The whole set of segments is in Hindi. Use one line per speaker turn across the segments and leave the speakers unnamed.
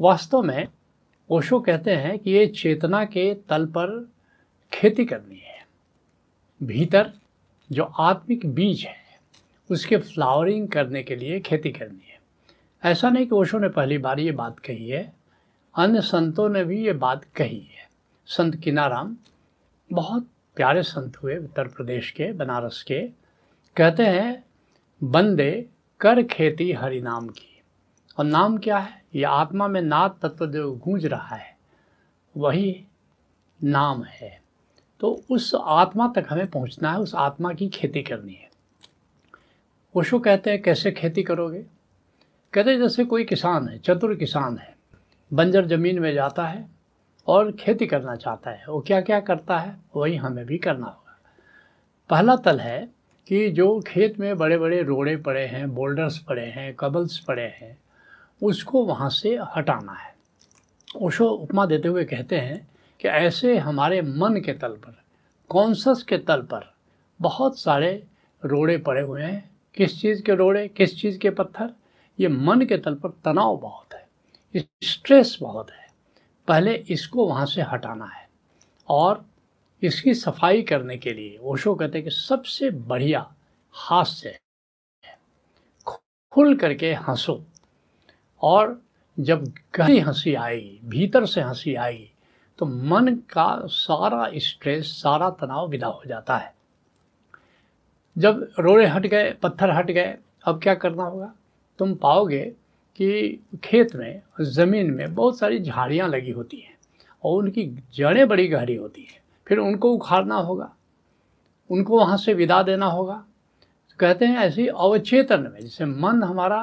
वास्तव में ओशो कहते हैं कि ये चेतना के तल पर खेती करनी है। भीतर जो आत्मिक बीज है, उसके फ्लावरिंग करने के लिए खेती करनी है। ऐसा नहीं कि ओशो ने पहली बार ये बात कही है। अन्य संतों ने भी ये बात कही है। संत किनाराम, बहुत प्यारे संत हुए उत्तर प्रदेश के, बनारस के। कहते हैं, बंदे कर खेती हरिनाम की। और नाम क्या है? ये आत्मा में नाद तत्व जो गूंज रहा है। वही नाम है। तो उस आत्मा तक हमें पहुँचना है, उस आत्मा की खेती करनी है। ओशो कहते हैं, कैसे खेती करोगे? कहते जैसे कोई किसान है, चतुर किसान है, बंजर ज़मीन में जाता है और खेती करना चाहता है। वो क्या क्या करता है? वही हमें भी करना होगा। पहला तल है कि जो खेत में बड़े बड़े रोड़े पड़े हैं, बोल्डर्स पड़े हैं, कबल्स पड़े हैं उसको वहाँ से हटाना है। ओशो उपमा देते हुए कहते हैं कि ऐसे हमारे मन के तल पर, कॉन्सस के तल पर बहुत सारे रोड़े पड़े हुए हैं। किस चीज़ के रोड़े, किस चीज़ के पत्थर? ये मन के तल पर तनाव बहुत है, स्ट्रेस बहुत है। पहले इसको वहाँ से हटाना है और इसकी सफ़ाई करने के लिए ओशो कहते हैं कि सबसे बढ़िया हास्य है। खुल करके हंसो। और जब गहरी हँसी आएगी भीतर से हँसी आएगी तो मन का सारा स्ट्रेस सारा तनाव विदा हो जाता है। जब रोड़े हट गए, पत्थर हट गए, अब क्या करना होगा? तुम पाओगे कि खेत में, ज़मीन में बहुत सारी झाड़ियाँ लगी होती हैं और उनकी जड़ें बड़ी गहरी होती हैं। फिर उनको उखाड़ना होगा, उनको वहाँ से विदा देना होगा। कहते हैं ऐसी अवचेतन में जैसे मन हमारा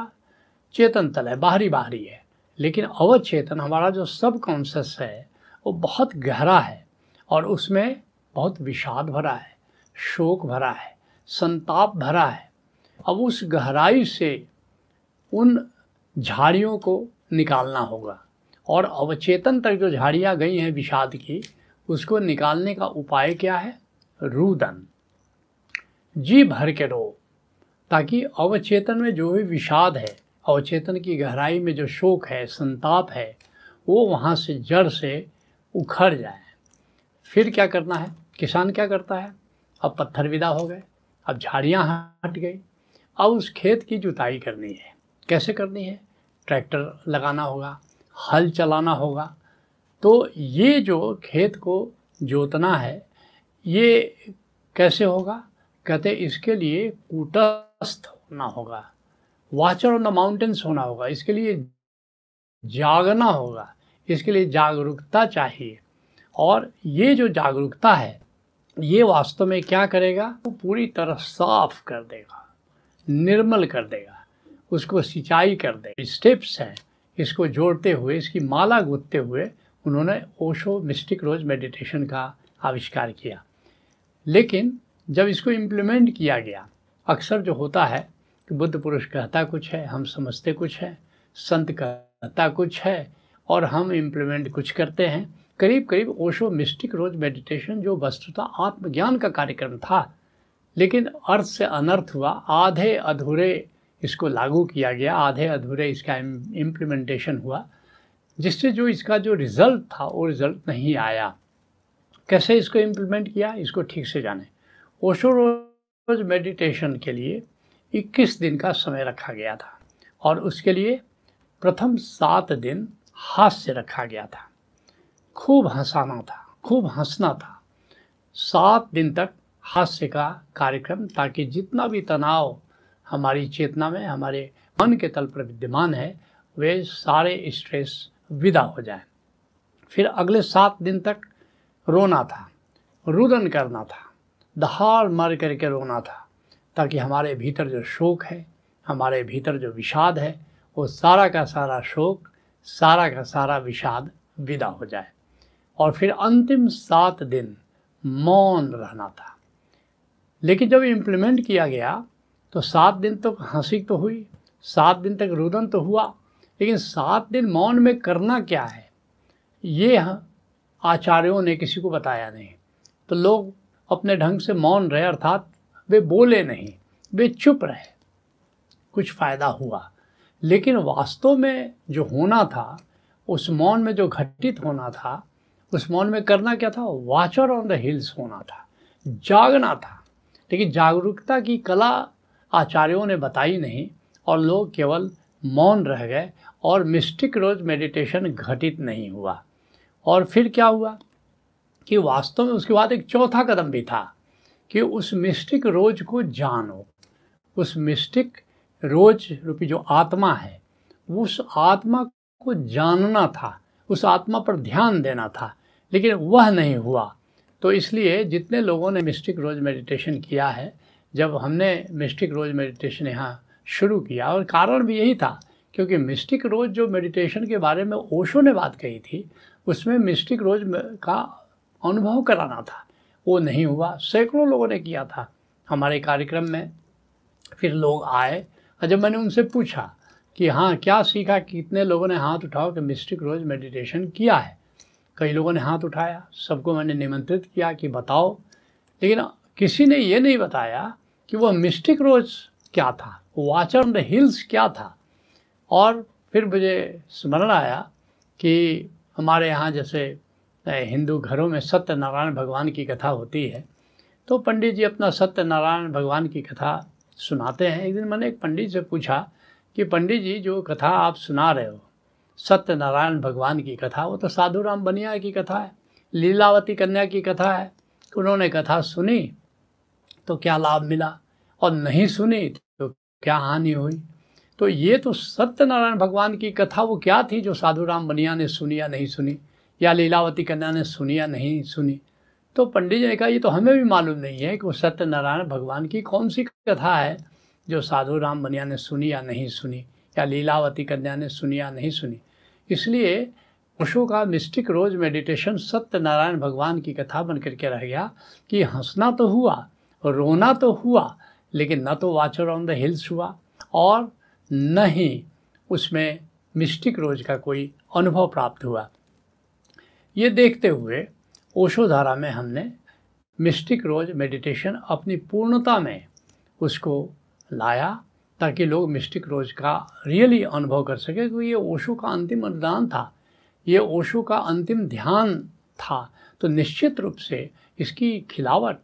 चेतन तल है, बाहरी बाहरी है। लेकिन अवचेतन हमारा जो सब कॉन्शस है, वो बहुत गहरा है और उसमें बहुत विषाद भरा है, शोक भरा है, संताप भरा है। अब उस गहराई से उन झाड़ियों को निकालना होगा और अवचेतन तक जो झाड़ियाँ गई हैं विषाद की, उसको निकालने का उपाय क्या है? रुदन। जी भर के रो ताकि अवचेतन में जो भी विषाद है अवचेतन की गहराई में जो शोक है, संताप है, वो वहाँ से जड़ से उखड़ जाए। फिर क्या करना है? किसान क्या करता है? अब पत्थर विदा हो गए, अब झाड़ियाँ हट गई, अब उस खेत की जुताई करनी है। कैसे करनी है? ट्रैक्टर लगाना होगा, हल चलाना होगा। तो ये जो खेत को जोतना है, ये कैसे होगा? कहते इसके लिए कूटस्थ होना होगा। वाचर ऑन द माउंटेन्स होना होगा। इसके लिए जागना होगा। इसके लिए जागरूकता चाहिए। और ये जो जागरूकता है, ये वास्तव में क्या करेगा? वो पूरी तरह साफ़ कर देगा, निर्मल कर देगा। उसको सिंचाई कर दे स्टेप्स हैं, इसको जोड़ते हुए, इसकी माला गूंथते हुए उन्होंने ओशो मिस्टिक रोज मेडिटेशन का आविष्कार किया। लेकिन जब इसको इम्प्लीमेंट किया गया, अक्सर जो होता है कि बुद्ध पुरुष कहता कुछ है, हम समझते कुछ है, संत कहता कुछ है, और हम इम्प्लीमेंट कुछ करते हैं। करीब करीब ओशो मिस्टिक रोज मेडिटेशन जो वस्तुता आत्मज्ञान का कार्यक्रम था। लेकिन अर्थ से अनर्थ हुआ, आधे अधूरे इसको लागू किया गया, आधे अधूरे इसका इम्प्लीमेंटेशन हुआ, जिससे जो इसका जो रिज़ल्ट था, वो रिज़ल्ट नहीं आया। कैसे इसको इम्प्लीमेंट किया, इसको ठीक से जाने। ओशो रोज मेडिटेशन के लिए 21 दिन का समय रखा गया था और उसके लिए प्रथम सात दिन हास्य रखा गया था। खूब हंसाना था, खूब हंसना था। सात दिन तक हास्य का कार्यक्रम ताकि जितना भी तनाव हमारी चेतना में, हमारे मन के तल पर विद्यमान है, वे सारे स्ट्रेस विदा हो जाए। फिर अगले सात दिन तक रोना था, रुदन करना था, दहाड़ मर करके रोना था। ताकि हमारे भीतर जो शोक है, हमारे भीतर जो विषाद है, वो सारा का सारा शोक, सारा का सारा विषाद विदा हो जाए। और फिर अंतिम सात दिन मौन रहना था। लेकिन जब इम्प्लीमेंट किया गया तो सात दिन तक तो हँसी तो हुई, सात दिन तक रुदन तो हुआ, लेकिन सात दिन मौन में करना क्या है? ये आचार्यों ने किसी को बताया नहीं। तो लोग अपने ढंग से मौन रहे, अर्थात वे बोले नहीं, वे चुप रहे। कुछ फ़ायदा हुआ, लेकिन वास्तव में जो होना था, उस मौन में जो घटित होना था, उस मौन में करना क्या था? वाचर ऑन द हिल्स होना था, जागना था। लेकिन जागरूकता की कला आचार्यों ने बताई नहीं और लोग केवल मौन रह गए और मिस्टिक रोज मेडिटेशन घटित नहीं हुआ। और फिर क्या हुआ कि वास्तव में उसके बाद एक चौथा कदम भी था। कि उस मिस्टिक रोज को जानो। उस मिस्टिक रोज रूपी जो आत्मा है, उस आत्मा को जानना था, उस आत्मा पर ध्यान देना था, लेकिन वह नहीं हुआ। तो इसलिए जितने लोगों ने मिस्टिक रोज मेडिटेशन किया है, जब हमने मिस्टिक रोज मेडिटेशन यहाँ शुरू किया, और कारण भी यही था, क्योंकि मिस्टिक रोज जो मेडिटेशन के बारे में ओशो ने बात कही थी, उसमें मिस्टिक रोज का अनुभव कराना था। वो नहीं हुआ। सैकड़ों लोगों ने किया था हमारे कार्यक्रम में। फिर लोग आए और जब मैंने उनसे पूछा कि हाँ क्या सीखा कितने लोगों ने हाथ उठाओ कि मिस्टिक रोज मेडिटेशन किया है? कई लोगों ने हाथ उठाया, सबको मैंने निमंत्रित किया कि बताओ। लेकिन किसी ने ये नहीं बताया कि वह मिस्टिक रोज क्या था वाचर ऑन द हिल्स क्या था। और फिर मुझे स्मरण आया कि हमारे यहाँ जैसे हिंदू घरों में सत्यनारायण भगवान की कथा होती है। तो पंडित जी अपना सत्यनारायण भगवान की कथा सुनाते हैं। एक दिन मैंने एक पंडित से पूछा कि पंडित जी, जो कथा आप सुना रहे हो, सत्यनारायण भगवान की कथा, वो तो साधु राम बनिया की कथा है, लीलावती कन्या की कथा है, उन्होंने कथा सुनी तो क्या लाभ मिला? और नहीं सुनी तो क्या हानि हुई? तो ये तो सत्यनारायण भगवान की कथा वो क्या थी, जो साधु राम बनिया ने सुनी या नहीं सुनी? या लीलावती कन्या ने सुनी या नहीं सुनी। तो पंडित जी ने कहा, ये तो हमें भी मालूम नहीं है कि वो सत्यनारायण भगवान की कौन सी कथा है जो साधु राम बनिया ने सुनी या नहीं सुनी, या लीलावती कन्या ने सुनी या नहीं सुनी। इसलिए ओशो का मिस्टिक रोज मेडिटेशन सत्यनारायण भगवान की कथा बन करके रह गया कि हंसना तो हुआ, रोना तो हुआ, लेकिन न तो वाचर ऑन द हिल्स हुआ और न ही उसमें मिस्टिक रोज का कोई अनुभव प्राप्त हुआ। ये देखते हुए ओशो धारा में हमने मिस्टिक रोज मेडिटेशन अपनी पूर्णता में उसको लाया ताकि लोग मिस्टिक रोज का रियली अनुभव कर सके, क्योंकि ये ओशो का अंतिम अनुदान था। ये ओशो का अंतिम ध्यान था। तो निश्चित रूप से इसकी खिलावट,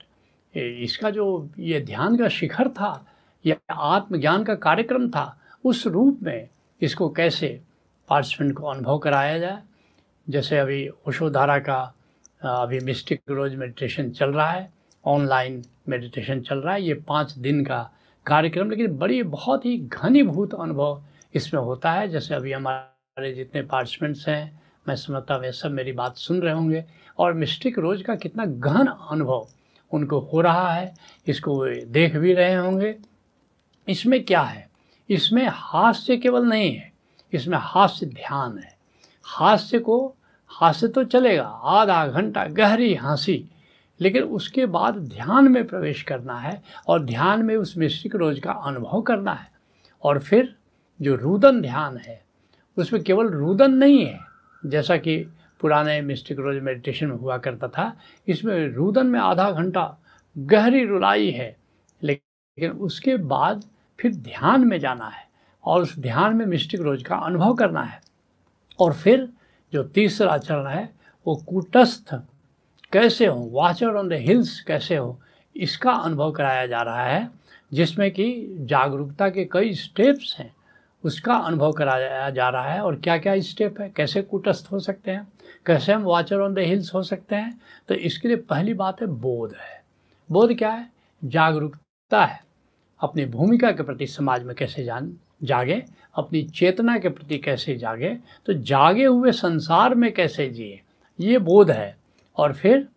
इसका जो ये ध्यान का शिखर था, या आत्मज्ञान का कार्यक्रम था, उस रूप में इसको कैसे पार्टिसिपेंट को अनुभव कराया जाए जैसे अभी ओशोधारा का अभी मिस्टिक रोज मेडिटेशन चल रहा है ऑनलाइन मेडिटेशन चल रहा है, ये पाँच दिन का कार्यक्रम, लेकिन बड़ी, बहुत ही घनीभूत अनुभव इसमें होता है। जैसे अभी हमारे जितने पार्टिसिपेंट्स हैं, मैं समझता वे सब मेरी बात सुन रहे होंगे, और मिस्टिक रोज का कितना गहन अनुभव उनको हो रहा है, इसको वे देख भी रहे होंगे। इसमें क्या है? इसमें हास्य केवल नहीं है, इसमें हास्य ध्यान है। हास्य को, हास्य तो चलेगा, आधा घंटा गहरी हँसी, लेकिन उसके बाद ध्यान में प्रवेश करना है और ध्यान में उस मिस्टिक रोज का अनुभव करना है। और फिर जो रुदन ध्यान है, उसमें केवल रुदन नहीं है, जैसा कि पुराने मिस्टिक रोज मेडिटेशन में हुआ करता था, इसमें रुदन में आधा घंटा गहरी रुलाई है, लेकिन उसके बाद फिर ध्यान में जाना है और उस ध्यान में मिस्टिक रोज का अनुभव करना है। और फिर जो तीसरा चरण है, वो कूटस्थ कैसे हो, वाचर ऑन द हिल्स कैसे हो, इसका अनुभव कराया जा रहा है, जिसमें कि जागरूकता के कई स्टेप्स हैं, उसका अनुभव कराया जा रहा है, और क्या क्या स्टेप है, कैसे कुटस्थ हो सकते हैं, कैसे हम वाचर ऑन द हिल्स हो सकते हैं तो इसके लिए पहली बात है बोध है। बोध क्या है? जागरूकता है। अपनी भूमिका के प्रति समाज में कैसे जान जागे, अपनी चेतना के प्रति कैसे जागे तो जागे हुए संसार में कैसे जिए, ये बोध है। और फिर,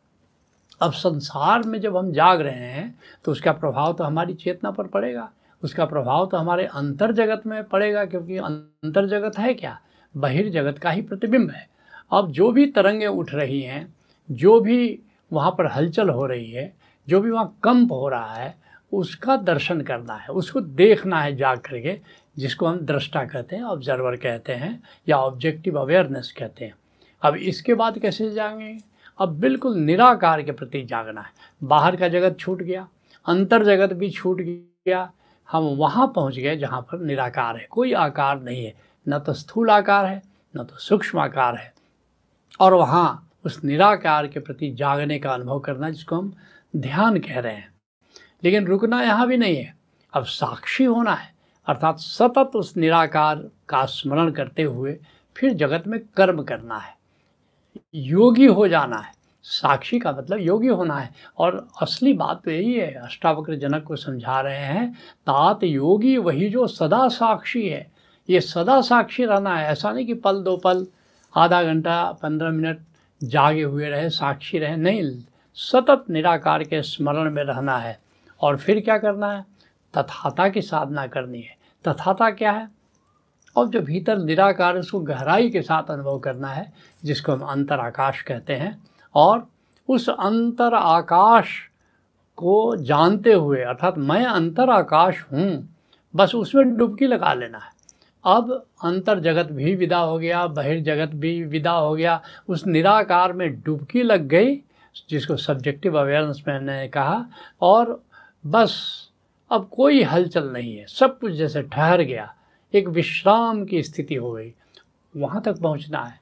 अब संसार में जब हम जाग रहे हैं तो उसका प्रभाव तो हमारी चेतना पर पड़ेगा। उसका प्रभाव तो हमारे अंतर जगत में पड़ेगा, क्योंकि अंतर जगत है क्या? बहिर्जगत का ही प्रतिबिंब है। अब जो भी तरंगें उठ रही हैं, जो भी वहाँ पर हलचल हो रही है, जो भी वहाँ कंप हो रहा है, उसका दर्शन करना है, उसको देखना है जाग करके जिसको हम दृष्टा कहते हैं ऑब्जर्वर कहते हैं, या ऑब्जेक्टिव अवेयरनेस कहते हैं। अब इसके बाद कैसे जाएँगे अब बिल्कुल निराकार के प्रति जागना है। बाहर का जगत छूट गया, अंतर जगत भी छूट गया, हम वहाँ पहुँच गए जहाँ पर निराकार है। कोई आकार नहीं है। न तो स्थूल आकार है, न तो सूक्ष्म आकार है। और वहाँ उस निराकार के प्रति जागने का अनुभव करना जिसको हम ध्यान कह रहे हैं। लेकिन रुकना यहाँ भी नहीं है। अब साक्षी होना है। अर्थात सतत उस निराकार का स्मरण करते हुए फिर जगत में कर्म करना है। योगी हो जाना है। साक्षी का मतलब योगी होना है। और असली बात तो यही है अष्टावक्र जनक को समझा रहे हैं, तात योगी वही जो सदा साक्षी है। ये सदा साक्षी रहना है। ऐसा नहीं कि पल दो पल, आधा घंटा, पंद्रह मिनट जागे हुए रहे, साक्षी रहे। नहीं, सतत निराकार के स्मरण में रहना है। और फिर क्या करना है? तथाता की साधना करनी है। तथाता क्या है? और जो भीतर निराकार उसको गहराई के साथ अनुभव करना है, जिसको हम अंतर आकाश कहते हैं। और उस अंतर आकाश को जानते हुए, अर्थात मैं अंतर आकाश हूँ, बस उसमें डुबकी लगा लेना है। अब अंतर जगत भी विदा हो गया बहिर्जगत भी विदा हो गया। उस निराकार में डुबकी लग गई, जिसको सब्जेक्टिव अवेयरनेस मैंने कहा। और बस अब कोई हलचल नहीं है। सब कुछ जैसे ठहर गया। एक विश्राम की स्थिति हो गई। वहाँ तक पहुँचना है।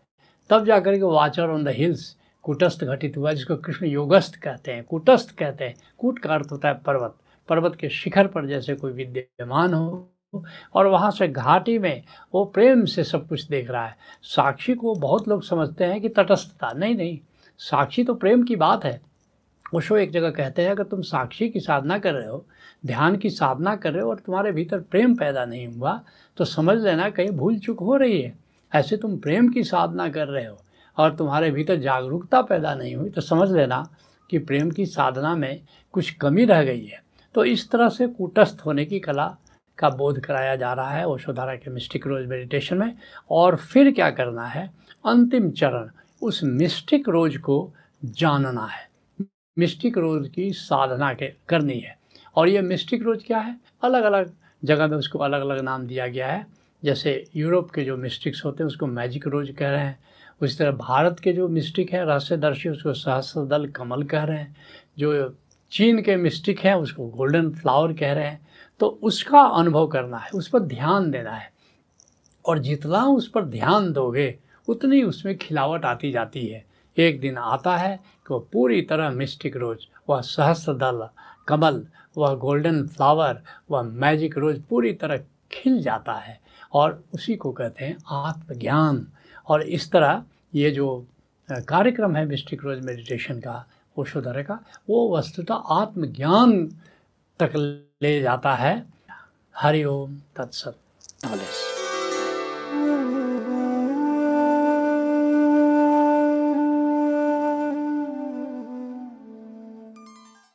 तब जाकर के वाचर ऑन द हिल्स कुटस्थ घटित हुआ, जिसको कृष्ण योगस्थ कहते हैं। कुटस्थ कहते हैं। कूट का अर्थ होता है पर्वत। पर्वत के शिखर पर जैसे कोई विद्यमान हो और वहाँ से घाटी में वो प्रेम से सब कुछ देख रहा है। साक्षी को बहुत लोग समझते हैं कि तटस्थता। नहीं नहीं। साक्षी तो प्रेम की बात है। ओशो एक जगह कहते हैं, अगर तुम साक्षी की साधना कर रहे हो, ध्यान की साधना कर रहे हो और तुम्हारे भीतर प्रेम पैदा नहीं हुआ तो समझ लेना कहीं भूल चूक हो रही है। ऐसे तुम प्रेम की साधना कर रहे हो और तुम्हारे भीतर जागरूकता पैदा नहीं हुई तो समझ लेना कि प्रेम की साधना में कुछ कमी रह गई है। तो इस तरह से कूटस्थ होने की कला का बोध कराया जा रहा है ओशोधारा के मिस्टिक रोज मेडिटेशन में। और फिर क्या करना है? अंतिम चरण, उस मिस्टिक रोज को जानना है। मिस्टिक रोज की साधना के, करनी है। और ये मिस्टिक रोज क्या है? अलग अलग जगह में उसको अलग अलग नाम दिया गया है। जैसे यूरोप के जो मिस्टिक्स होते हैं, उसको मैजिक रोज कह रहे हैं। उसी तरह भारत के जो मिस्टिक हैं, रहस्यदर्शी, उसको सहस्र दल कमल कह रहे हैं। जो चीन के मिस्टिक हैं, उसको गोल्डन फ्लावर कह रहे हैं। तो उसका अनुभव करना है, उस पर ध्यान देना है। और जितना उस पर ध्यान दोगे, उतनी उसमें खिलावट आती जाती है। एक दिन आता है कि वह पूरी तरह मिस्टिक रोज, वह सहस्र दल कमल, वह गोल्डन फ्लावर वह मैजिक रोज पूरी तरह खिल जाता है और उसी को कहते हैं आत्मज्ञान। और इस तरह ये जो कार्यक्रम है मिस्टिक रोज मेडिटेशन का ओशोधर का, वो वस्तुतः आत्मज्ञान तक ले जाता है। हरिओम तत्सत।